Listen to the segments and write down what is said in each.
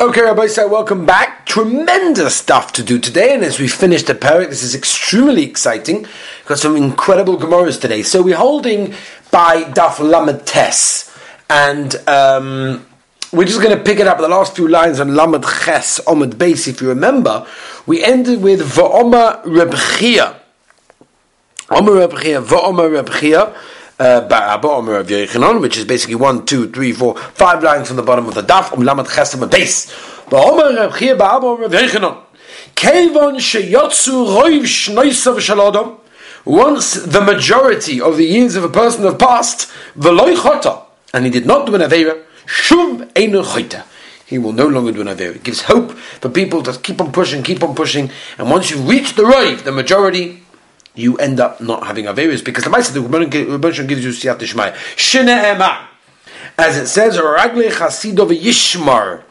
Okay, Rabbi so welcome back. Tremendous stuff to do today, and as we finish the parak, this is extremely exciting. We've Got some incredible Gemaras today. So we're holding by Daf Lamed Tes, and um, we're just going to pick it up the last few lines on Lamed Ches Omid Beis. If you remember, we ended with Va'oma Reb. Omer Reb Chia, Chia uh, which is basically one, two, three, four, five lines from the bottom of the daf, um lamed chesem base. Once the majority of the years of a person have passed, and he did not do an aveira, shum einu chota he will no longer do an Avera. It gives hope for people to keep on pushing, keep on pushing, and once you reach the Rive, the majority, you end up not having Averis because the Maisa, the Rebbe gives you Siyat Shmaya. Shine Ema. As it says, Ragle Chasidov Yishmar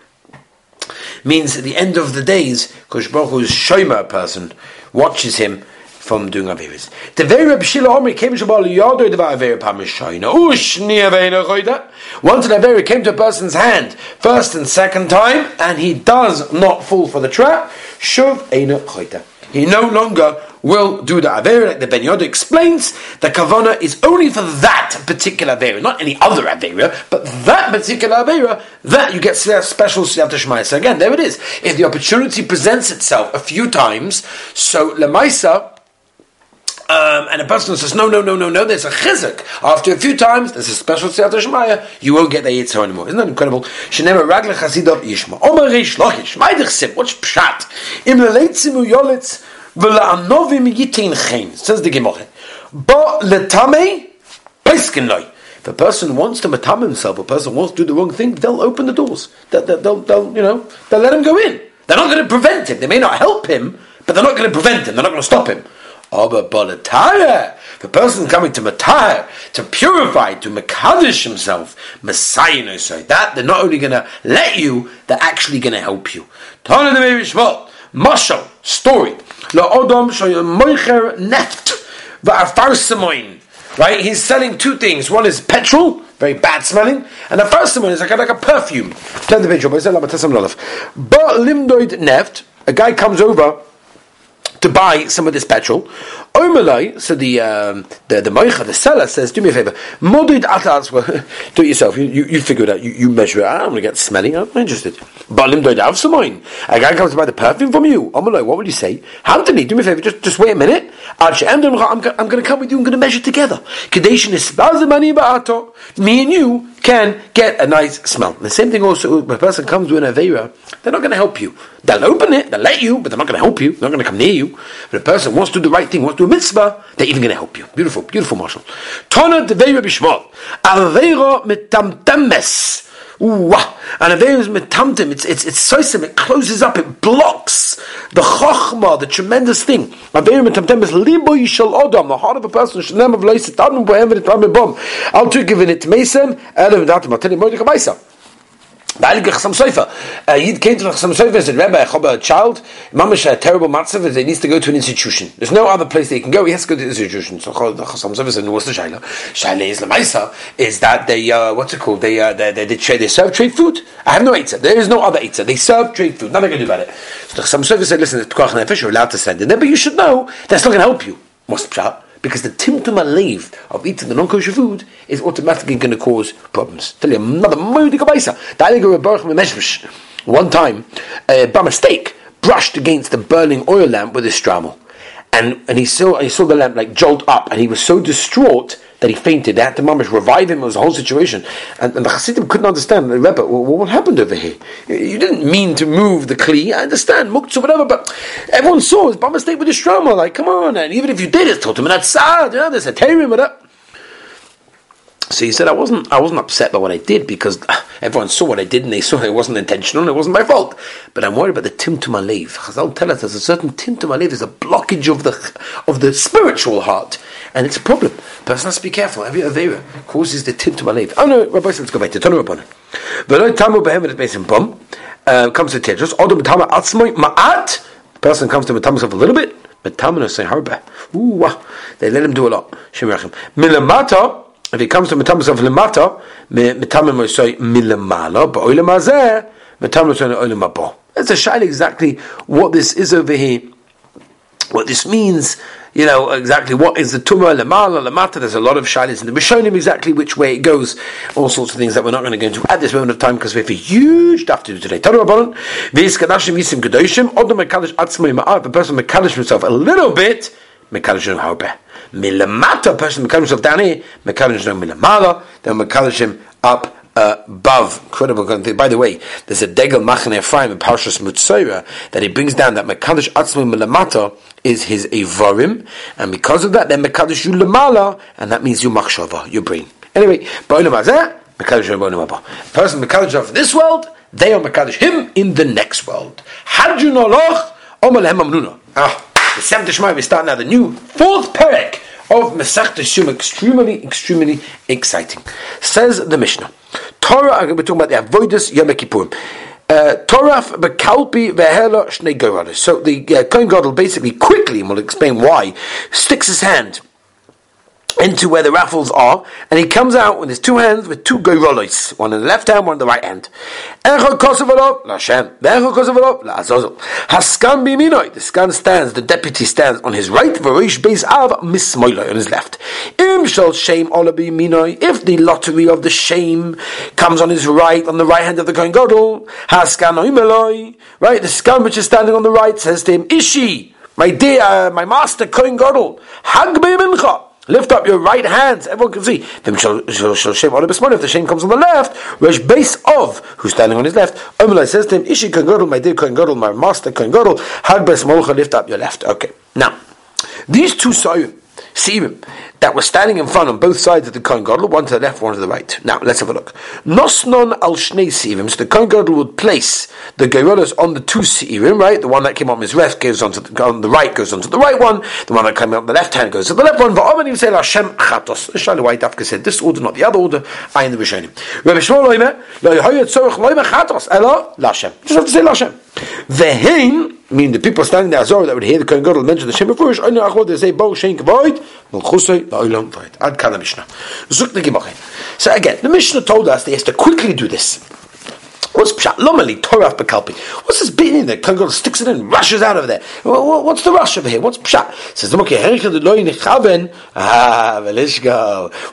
means at the end of the days, Kosh Baruch Hu's person watches him from doing Averis. The very Reb Shila Omer came to Shabal Yodo the Avera Pamishayna. Ushni Avera Choida. Once an Avera came to a person's hand, first and second time, and he does not fall for the trap, Shuv Eina Choida. He no longer will do the Avera, like the Ben Yoda explains, the Kavana is only for that particular Avera, not any other Avera, but that particular Avera, that you get special Siyat Shmaya. So again, there it is. If the opportunity presents itself a few times, so Lemaisa, um, and a person says, no, no, no, no, no, there's a chizuk. After a few times, there's a special siyat shmaya, you won't get the yitzhar anymore. Isn't that incredible? Shenema ragle chasidov yishma. Omer rish lochish. Maidich sim. What's pshat? Im leitzimu yolitz. Says the Gemara. Ba letame peskin loy. If a person wants to matam himself, a person wants to do the wrong thing, they'll open the doors. They'll, they'll, they'll, you know, they'll let him go in. They're not going to prevent him. They may not help him, but they're not going to prevent him. They're not going to stop him. Aber balataya, the person coming to matar, to purify, to makadish himself, messiah say that they're not only going to let you, they're actually going to help you. Tana the Mashal, story. La odom moicher neft va'afarsamoin. Right, he's selling two things. One is petrol, very bad smelling, and one is like a, like a perfume. Tell the video, but limdoid neft. A guy comes over to buy some of this petrol. Omerlai, so the um, the the moicha, the seller says, "Do me a favor, modid atas, do it yourself. You, you, you figure it out. You, you measure it. I'm going to get smelly. I'm interested. Balim doid av samoin. A guy comes to buy the perfume from you. Omerlai, what would you say? Hamdani, do me a favor. Just just wait a minute. I'm, I'm going to come with you. I'm going to measure together. Kadeshin is Me and you can get a nice smell. The same thing also, when a person comes with an Avera, they're not going to help you. They'll open it, they'll let you, but they're not going to help you. They're not going to come near you. But a person wants to do the right thing, wants to do a mitzvah, they're even going to help you. Beautiful, beautiful, Marshall. Devera Bishmol. Avera mitamtemes. Ooh, and Avera is metamtem. It's it's it's soisim. It closes up. It blocks the chokhmah, the tremendous thing. Avera metamtem is libo yishal odam. The heart of a person should never it. Tadum bohem v'nitam bom. I'll to give it meisem. Adam datim. I'll tell you Uh, Yid came to the Chassam Sofer and said, Rabbi, a child, mamash a terrible matzav, and he needs to go to an institution. There's no other place that he can go, he has to go to an institution. So Chassam Sofer said, what's the Shaila? Shaila is Lamaisa, is that they, uh, what's it called, they, uh, they, they, they, they serve trade food. I have no Eitzah, there is no other Eitzah, they serve trade food, nothing I can do about it. So Chassam Sofer said, listen, it's Pekach Nefesh, you're allowed to send it there, but you should know that's not going to help you. What's Pshat? Because the timtum alev of eating the non-kosher food is automatically going to cause problems. Tell you another. One time, uh, by mistake, brushed against the burning oil lamp with his strammel, and and he saw he saw the lamp like jolt up, and he was so distraught that he fainted. They had to mamish revive him. It was a whole situation, and, and the Hasidim couldn't understand. The Rebbe, well, what happened over here? You didn't mean to move the kli. I understand muktzah, whatever, but everyone saw it was by with the strama. Like, come on, and even if you did, it told him that's sad. You know, there's a terim that. So he said, I wasn't, I wasn't upset by what I did because everyone saw what I did and they saw it wasn't intentional and it wasn't my fault. But I'm worried about the timtum alev. Chazal tell us there's a certain timtum alev, there's a blockage of the, of the spiritual heart. And it's a problem. Person has to be careful. Every avera causes the timtum alev. Oh no, Rabbi, let's go back to Tanu Rabbanan. V'loi tamu behemet based in bum, uh, comes to Tedros, odom tama atzmoy ma'at, person comes to matam himself a little bit, but tamanu say harba. Ooh, they let him do a lot. Shemrachim. Milamata, if he comes to mitam himself lemata, mitamim will say milamala, but oilam hazeh, It's a shayla exactly what this is over here. What this means, you know, exactly what is the tumah lemala lemata. There's a lot of shaylas in the Rishonim exactly which way it goes. All sorts of things that we're not going to go into at this moment of time because we have a huge stuff to do today. Tanu Rabbanon, Vis Kadashim Yisim Kedoshim, Odom Mekalish Atzmei Ma'ar, the person Mekalish himself a little bit, Mekalish him Harbe. Milamata, a person Mekalish himself down here, Mekalish him Milamala, then Mekalish him up above. Incredible. By the way, there's a Degel Machane Ephraim in Parshas Metzora that he brings down that Mekadosh Atzmi Milamata is his Evarim, and because of that, then Mekadosh you Lamala, and that means you Machshava, your brain. Anyway, Boilam Hazeh, Mekadosh. Person Mekadosh of this world, they are Mekadosh him in the next world. Hadju Noloch, Omalhem Amnuna. Ah, the seventh Shemai, we start now the new fourth Perek of Masech Shum, extremely, extremely exciting. Says the Mishnah. Torah, we're talking about the Avoidus Yom Kippurim. Uh, Toraf bekalpi vehela shnei goralis. So the uh, Kohen will basically quickly, and we'll explain why, sticks his hand into where the raffles are, and he comes out with his two hands with two goyrolos, one in the left hand, one in the right hand. The scan stands, the deputy stands on his right, v'rish beis av mismoiloi on his left. B'minoi, if the lottery of the shame comes on his right, on the right hand of the Haskan oimeloi, right, the scan which is standing on the right says to him, Ishi, my dear, uh, my master Kohen Gadol, hag mincha, Lift up your right hands. Everyone can see. If the shame comes on the left, Resh base of who's standing on his left. Omelai says to him, Ishi Kohen my dear Kohen my master Kohen Hag Bes Molcha, lift up your left. Okay. Now, these two sayim, Sibim that were standing in front on both sides of the Kohen Gadol, one to the left, one to the right. Now, let's have a look. Nosnon al Shnei Sibim, so the Kohen Gadol would place the Gerolas on the two Sibim, right? The one that came on his left goes on, to the, on the right, goes on to the right one. The one that came on the left hand goes to the left one. Va'omen say Hashem Chatos. Shani White Dafka said this order, not the other order. I in the Rishonim. Rabbi Shmuel Loime, Lo Yehoyet Tzorach Loime Chatos. Elo, Lashem. Just have to say Lashem. Vehein, mean the people standing there Azor that would hear the Kohen Gadol mention the Shem Mefurish, Oyne Achvod, they say, Bo Shen Kvoid, Melchusay, Ad Mishnah. Zuk. So again, the Mishnah told us they has to quickly do this. What's pshat? Lomali Torah bekalpi. What's this beating in there? Gadol sticks it in, and rushes out of there. What's the rush over here? What's pshat? Says the. Ah.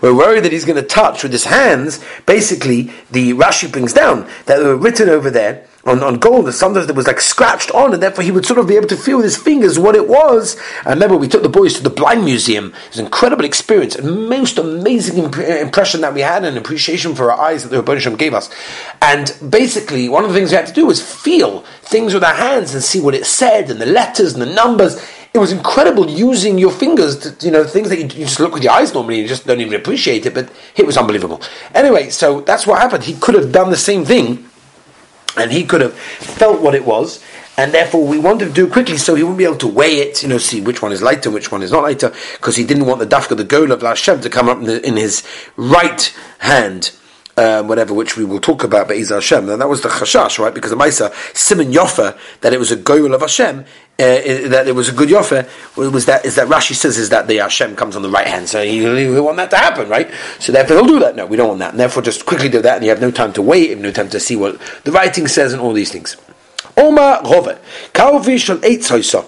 We're worried that he's going to touch with his hands. Basically, the Rashi brings down that were written over there on, on gold, sometimes it was like scratched on, and therefore he would sort of be able to feel with his fingers what it was. I remember we took the boys to the Blind Museum. It was an incredible experience, a most amazing imp- uh, impression that we had, and appreciation for our eyes that the Rebbeinu gave us. And basically, one of the things we had to do was feel things with our hands and see what it said, and the letters and the numbers. It was incredible using your fingers, to, you know, things that you, you just look with your eyes normally and you just don't even appreciate it, but it was unbelievable. Anyway, so that's what happened. He could have done the same thing and he could have felt what it was, and therefore we wanted to do quickly so he wouldn't be able to weigh it, you know, see which one is lighter, which one is not lighter, because he didn't want the dafka, the goal of Lashem, to come up in, the, in his right hand. Um, whatever, which we will talk about, but Hashem. And that was the chashash, right? Because the Maisa, Simon Yofa, that it was a goal of Hashem, uh, that it was a good Yofa, was that, is that Rashi says is that the Hashem comes on the right hand. So he, he want that to happen, right? So therefore he'll do that. No, we don't want that. And therefore just quickly do that, and you have no time to wait, have no time to see what the writing says and all these things. Oma Rove. Kalvi eight hoisa.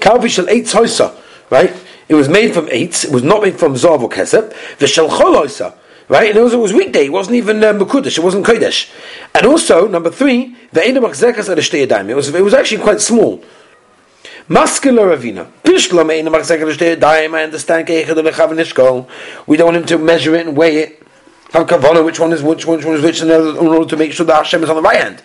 Kalvi eight hoisa, right? It was made from eitz. It was not made from zav or kesef. V'shel chol Right? And also it was weekday. It wasn't even uh, It wasn't Kodesh. And also, number three, the It was, it was actually quite small. Muscular Ravina. Pishlam I understand We don't want him to measure it and weigh it. Which one is which, which one is which in order to make sure that Hashem is on the right hand.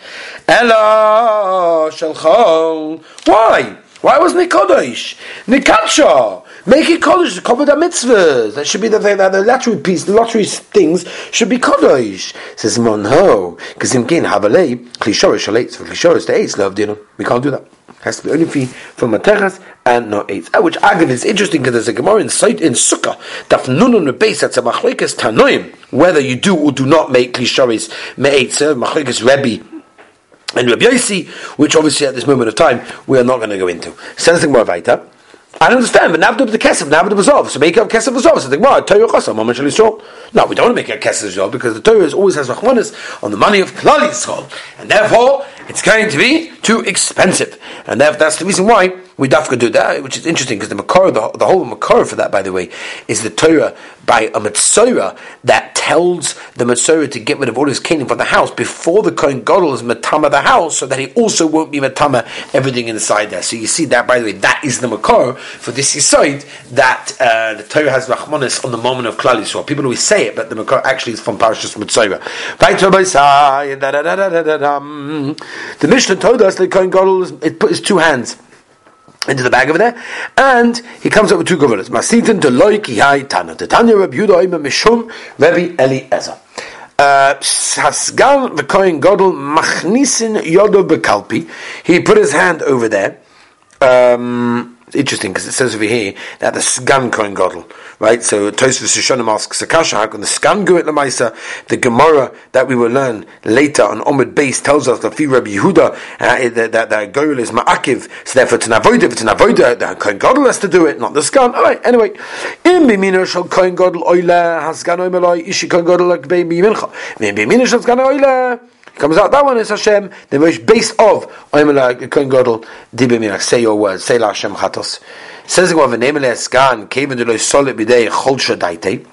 Ella Shalchol. Why? Why wasn't it Kodesh? Nikatsha. Make it Kodesh, cover the mitzvahs. That should be the, the, the lottery piece, the lottery things should be Kodesh. Says Monho. Because in Gain Havalei, Klishorish Shaletz, for Klishorish the Eitz, love dinner. We can't do that. Has to be only fee from Materas and not Eitz. Uh, which again is interesting because there's a Gemara in, in Sukkah, Daf Nunun Rebeis, that's a Machlekes Tanoim, whether you do or do not make Klishorish Me'etz, uh, Machlekes Rebbe, and Rabbi Yossi, which obviously at this moment of time we are not going to go into. Says the Gemara I don't understand, but navdu the kesef, navdu b'zov. So make a kesef b'zov. So the Gemara, Torah chasam, moment shel. No, we don't want to make a kesef b'zov because the Torah always has rachmanis on the money of Klal Yisrael, and therefore it's going to be too expensive, and therefore that's the reason why we dafka do that, which is interesting because the makor, the, the whole makor for that, by the way, is the Torah by a mitzvah that tells the mitzvah to get rid of all his kingdom from the house before the kohen gadol is matama the house, so that he also won't be matama everything inside there. So you see that, by the way, that is the makor for this yisoid that uh, the Torah has rachmanis on the moment of klal yisrael. People always say it, but the makor actually is from parashas mitzvah. The Mishnah told us that kohen gadol it put his two hands into the bag over there, and he comes up with two governor's. Masitin to loiki hai tana. Tanya Rabbi Yehuda Oima Mishum Rabbi Eliezer. Uh, Hasgal the Kohen Godel Machnisin Yodo Bekalpi. He put his hand over there. Um, interesting because it says over here that the Sgan Kohen Godel right? So Tosfos Rishonim asks Akasha, how can the scan go at Lamaisa? The Gemara that we will learn later on Omid base tells us that Rabbi Yehuda uh, that that, goal is ma'akiv, so therefore to avoid it, to avoid it, the Kohen Gadol has to do it, not the scan. All right, anyway, in bimina shal Kohen Gadol oila hasgan oimeloi ishi Kohen Gadol like baby mincha. In bimina shal sgan oila comes out that one is Hashem, the most base of Oimela Kohen Gadol Dibim say your words, say La Hashem Chatos. Says it was the Gemara, "V'neimele eskan de lo solit b'dei chol shadaitei."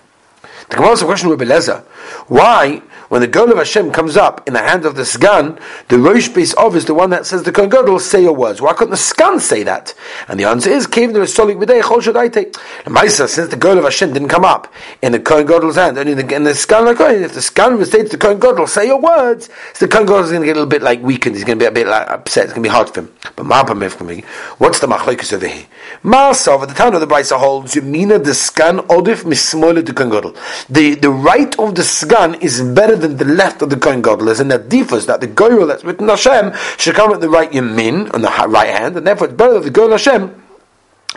The Gemara has a question with Belezer. Why when the goal of Hashem comes up in the hand of the Sgan, the Rosh Beis Ov is the one that says the Kohen Gadol say your words. Why couldn't the Sgan say that? And the answer is, came the Solik B'dei Chol Shadaite. The Maisa, since the goal of Hashem didn't come up in the Kohen Gadol's hand, only the, in the Sgan, like, if the Sgan states the Kohen Gadol, say your words, so the Kohen Gadol is going to get a little bit like weakened, he's going to be a bit like upset, it's going to be hard for him. But what's the Machlokes over here? Masav, at the time of the Brisa holds, Yemina the Sgan Odif Mismoile to Kohen Gadol. The, the right of the Sgan is better than the left of the Kohen Gadol. There's a differs that the Goyal that's written Hashem should come at the right Yamin, on the right hand, and therefore it's better that the Goyal Hashem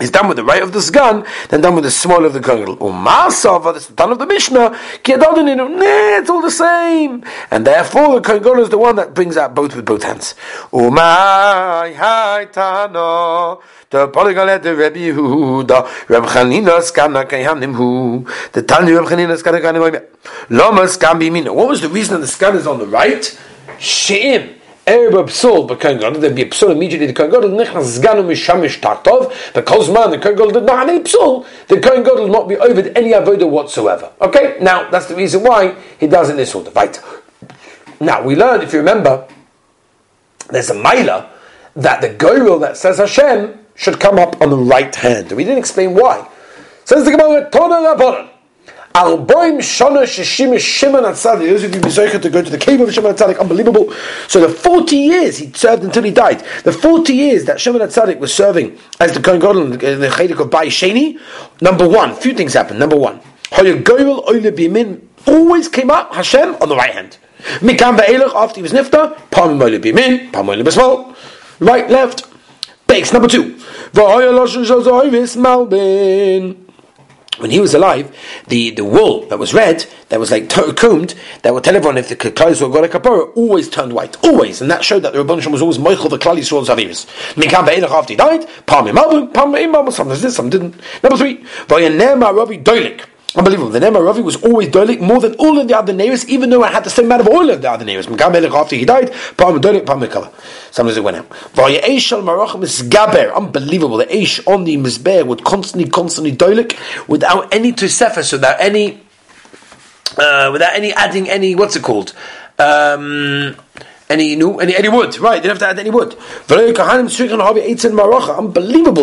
is done with the right of the Sgan than done with the small of the Gadol. Umasava, that's the ton of the Mishnah, nah, it's all the same. And therefore the Kohen is the one that brings out both with both hands. Umay hai tano. The polygon the Rebbe Yehuda, Reb Chanina skana kayanim hu. The Tanya Reb Chanina skana kayanim Loma skam bimina. What was the reason the skan is on the right? Sheim. Erba psul b'kohen gadol, there'd be a psul immediately the kohen gadol, nichnas zganu mishamish tartov, because man, the kohen gadol did not have any psul, the kohen gadol will not be over any avodah whatsoever. Okay, now that's the reason why he does it in this order. Right. Now we learned, if you remember, there's a mailer that the goyrel that says Hashem should come up on the right hand. And we didn't explain why. Says the Gemara, Tona. Arboim Shana Shishim Shimon Atzadik. Those of you who to go to the cave of Shimon Atzadik, unbelievable. So the 40 years he served until he died, the 40 years that Shimon Atzadik was serving as the Kohen Gadol in the Chedek of Bai Sheni, number one, few things happened. Number one, always came up Hashem on the right hand. Mikam Ve'elach, after he was Nifta, Pam Oile Bimin, Pam Oile Besmal, right, left. Base number two. When he was alive, the, the wool that was red, that was like combed, that would tell everyone if the Klal were got a kapara, always turned white, always, and that showed that the Rebbeinu was always Moichel the Klal Yisrael's Aviris. Mikam ve'elach after he died, Palm Imam, Palm Imam, sometimes this, some didn't. Number three, Vayanem Rabbi Doilik. Unbelievable. The name of Ravi was always dolik more than all of the other neighbors, even though it had the same amount of oil of the other neighbors. After he died. Sometimes it went out. Unbelievable. The Aish on the Mizbeah would constantly, constantly dolik without any Tosefes, without any, uh, without any adding any, what's it called? Um, any new any, any wood. Right, don't have to add any wood. Unbelievable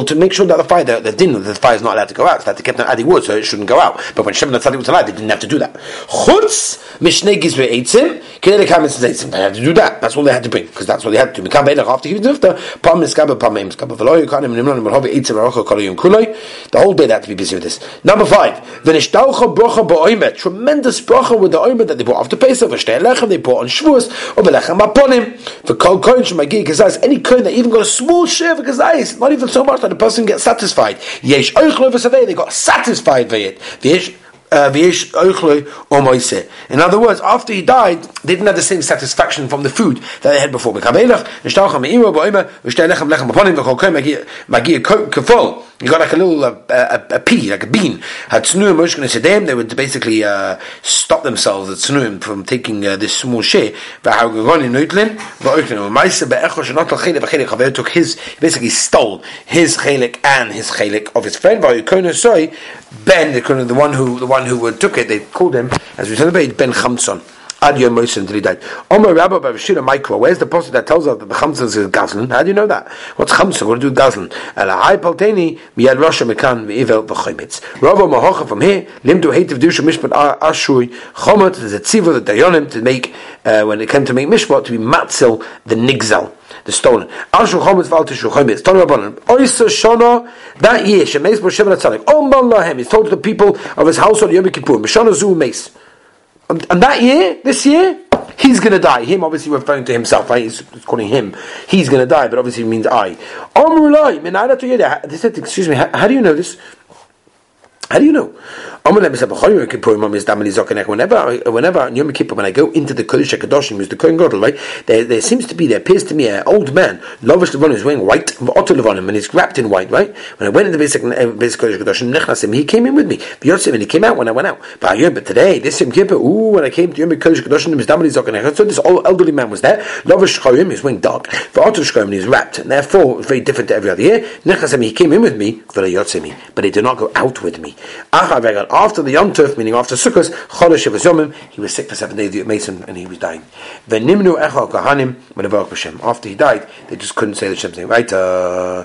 to make sure that the fire the, the din the fire is not allowed to go out. So they kept on adding wood so it shouldn't go out. But when Shimon Tzadi was alive, they didn't have to do that. Chutz mishnei gizve eitzim kinei kamets eitzim. They had to do that. That's all they had to bring because that's what they had to do. Mikam beilach after he was nifta pam miskaba pam miskaba v'lo yukanim nimlan v'lo eitzim arocha kolayim kulay. The whole day they had to be busy with this. Number five, v'nishtaucha brocha ba'oimet. Tremendous brocha with the oimet that they brought after Pesach. V'shtei lechem they brought on Shavuos. Or v'lechem upon him. For kol kohen shemagi kazayis, any kohen that even got a small share of kazayis, not even so much that the person gets satisfied. Yesh oichlo v'savei, they got satisfied by it. V'yesh uh, in other words, after he died, they didn't have the same satisfaction from the food that they had before. You got like a little uh, a, a, pea, like a bean. Had Tznuim Moshe Sedem, they would basically uh, stop themselves at Tznuim from taking uh, this small share. Chaver took his, basically stole his chelik and his chelik of his friend, Ben, the one who, the one who took it, they called him, as we celebrate, Ben Chamson. Ad Yom Moshe until he died. Omer Rabbi Bavashira Micro. Where's the post that tells us that the Chamsa is Gazlan? How do you know that? What's Chamsa? What to do Gazlan? El Hai Palteni Miyad Rasha Mekan Meivel V'Choymitz. Rabbi Mahocha from here Lim to hate of Dusha Mishpat Ashui Chomot the Tziva the Dayonim to make uh, when it came to make Mishpat to be Matzil the Nigzal the stolen. Ashul Chometz Val Tishu Chometz. Tony Rabbanon. Oysa Shana that year Shemeis Bo Shevet Atzadik. Om Lahem. He told the people of his household Yom Kippur. Mishana Zu Meis. And, that year, this year, he's going to die. Him, obviously, referring to himself, right? He's calling him. He's going to die, but obviously, it means I. They said, excuse me, how, how do you know this? How do you know? Whenever, whenever Yom Kippur, when I go into the Kodesh HaKadoshim, who's the Kohen Gadol, right? There, there seems to be, there appears to me an old man, Lovish Levonim, is wearing white, Otto Levonim, and he's wrapped in white, right? When I went into the basic, uh, Kodesh HaKadoshim, Nechnasim, he came in with me. V'yotzim, and he came out when I went out. But, today, this Yom Kippur, ooh, when I came to Yom Kodesh HaKadoshim, so this old elderly man was there. Lovish Choyim, he's wearing dark. For Otto Shkoyim, he's wrapped, and therefore, it very different to every other year. Nechnasim, he came in with me, but he did not go out with me after the Yom Tov, meaning after Sukkot, Chodesh Yomim, he was sick for seven days, the Mason, and he was dying. Venimnu Echal Kahanim, Menavarach Hashem. After he died, they just couldn't say the Shem's name. Right? Uh,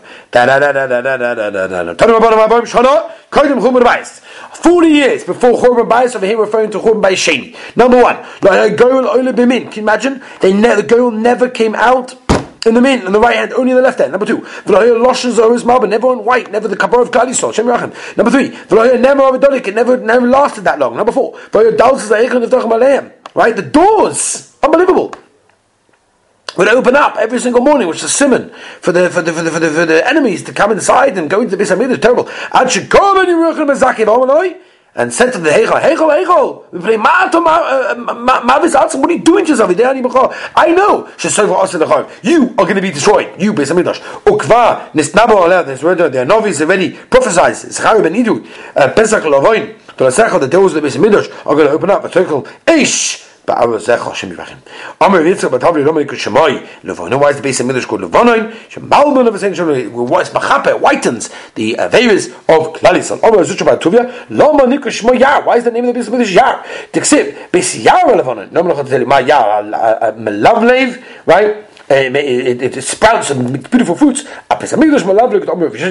40 years before Churban Bayis, over here referring to Churban Bayis Sheni. Number one, Goyul Oile Bimin. Can you imagine? They ne- the girl never came out in the middle, on the right hand, only in the left hand. Number two, never on white, never the kapor of Kalisol, Shem Rachim. Number three, never of a it never never lasted that long. Number four, right? The doors, unbelievable would open up every single morning, which is simon for the for the for the for the, for the enemies to come inside and go into the Beis Hamikdash. Terrible. And and said to the Heichel, Heichel, Heichel, what are you doing to yourself? I know, you are going to be destroyed, you, Beis Hamikdash. Ukva, Nisnabo Aleh, there's word there, Novi is already prophesied, Zechari ben Idu, uh, Pesach Lavoin, to the Sechel, the doors of the Beis Hamikdash are going to open up, a circle, Eish, Why is the base of Midrash called Asen Shalom. What's Machape whitens the uh, Averis of Klal. Why is the name of the base of Midrash Yar? Tiksib Base Yar Yar Melavlev right. It, it, it sprouts and beautiful fruits. A Pesach Mikdash Malav Omer built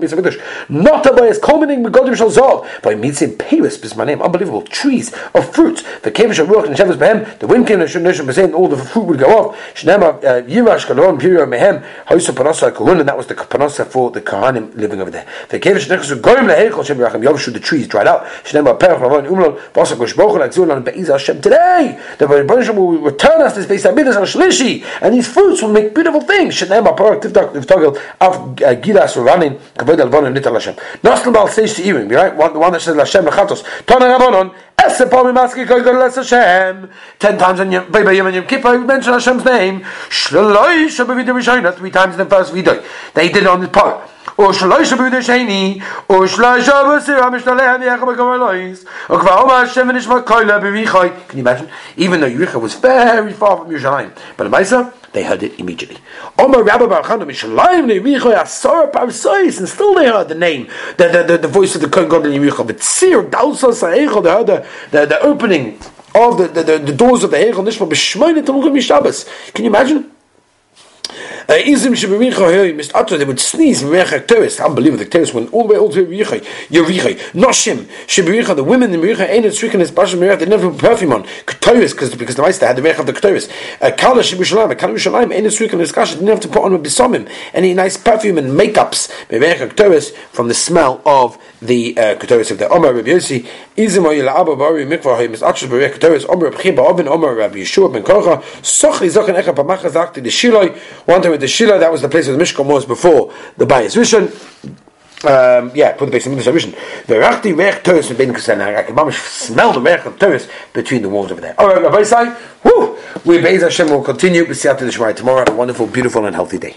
Pesach Mikdash not by his culminating with Godim Shal Zov B'S my name unbelievable trees of fruits the Ruach and the wind came and Nishon all the fruit would go off uh, Yimash Kalon Mehem Panasa and that was the Panasa for the Kohanim living over there the Goyim Shem Yom the trees dried Perach Ravon Umlon Basa today the Rebbeinu will return us Beis Hamikdash on Shlishi, and these fruits will make beautiful things. Shenem aparak tivtak tivtagel av uh, gilas running kavod alvonim nital Hashem. Nosl bal seish to right? One, the one that says Hashem lechatos. Tana Rabbanon. Ten times in Yom Yom Kippur, we mention Hashem's name. Three times in the first video. They did it on this part. או שלושה בידי שני, או שלושה בסירה משתלם יחד בכל אלוהיס, וכבר אומר השם ונשמע koila בריחוי. Can you imagine? Even though Yericho was very far from Yerushalayim, but in Maisa, they heard it immediately. Omar Rabbi Baruch Hanu Mishalayim Yericho Asar Parsois, and still they heard the name, the, the, the, the voice of the Kohen God in Yericho, but Sir Dalsa Sa'echo, they heard the, the, the opening of the, the, the, doors of the Heichel Nishma B'Shmoyne Talmud Shabbos. Can you imagine? They would sneeze. Unbelievable. The went all the way all to Yericha. Yericha. Noshim Shebericha. The women in Yericha ain't stricken as Basham Merech. They never put perfume on. Keteres because because the Meister had the Merech of the Keteres. Uh, Kala Shebushalayim. Kala Shebushalayim ain't stricken as Kasha. Didn't have to put on a bisomim any nice perfume and makeups. Merech Keteres from the smell of the uh, Keteres of the Omer Rabbi Yossi. Izim Oyel Abba Bari Mikvah Hey Mr. Berech Keteres. Omer Rabbi Chiba Oben Omer Rabbi Yeshua Ben Korcha. Sochli Zochen Echa Pamacha Zakti the Shiloi. One time with the Shila, that was the place where the Mishkan was before the Bayis Rishon. Um, yeah, put the base in the Rishon. The Rachti Merch Teres and Ben Kusen. I can smell the Merch of between the walls over there. All right, Rabbi Sai, whoo! We Beis Hashem will continue. We see after the Shemai tomorrow. Have a wonderful, beautiful, and healthy day.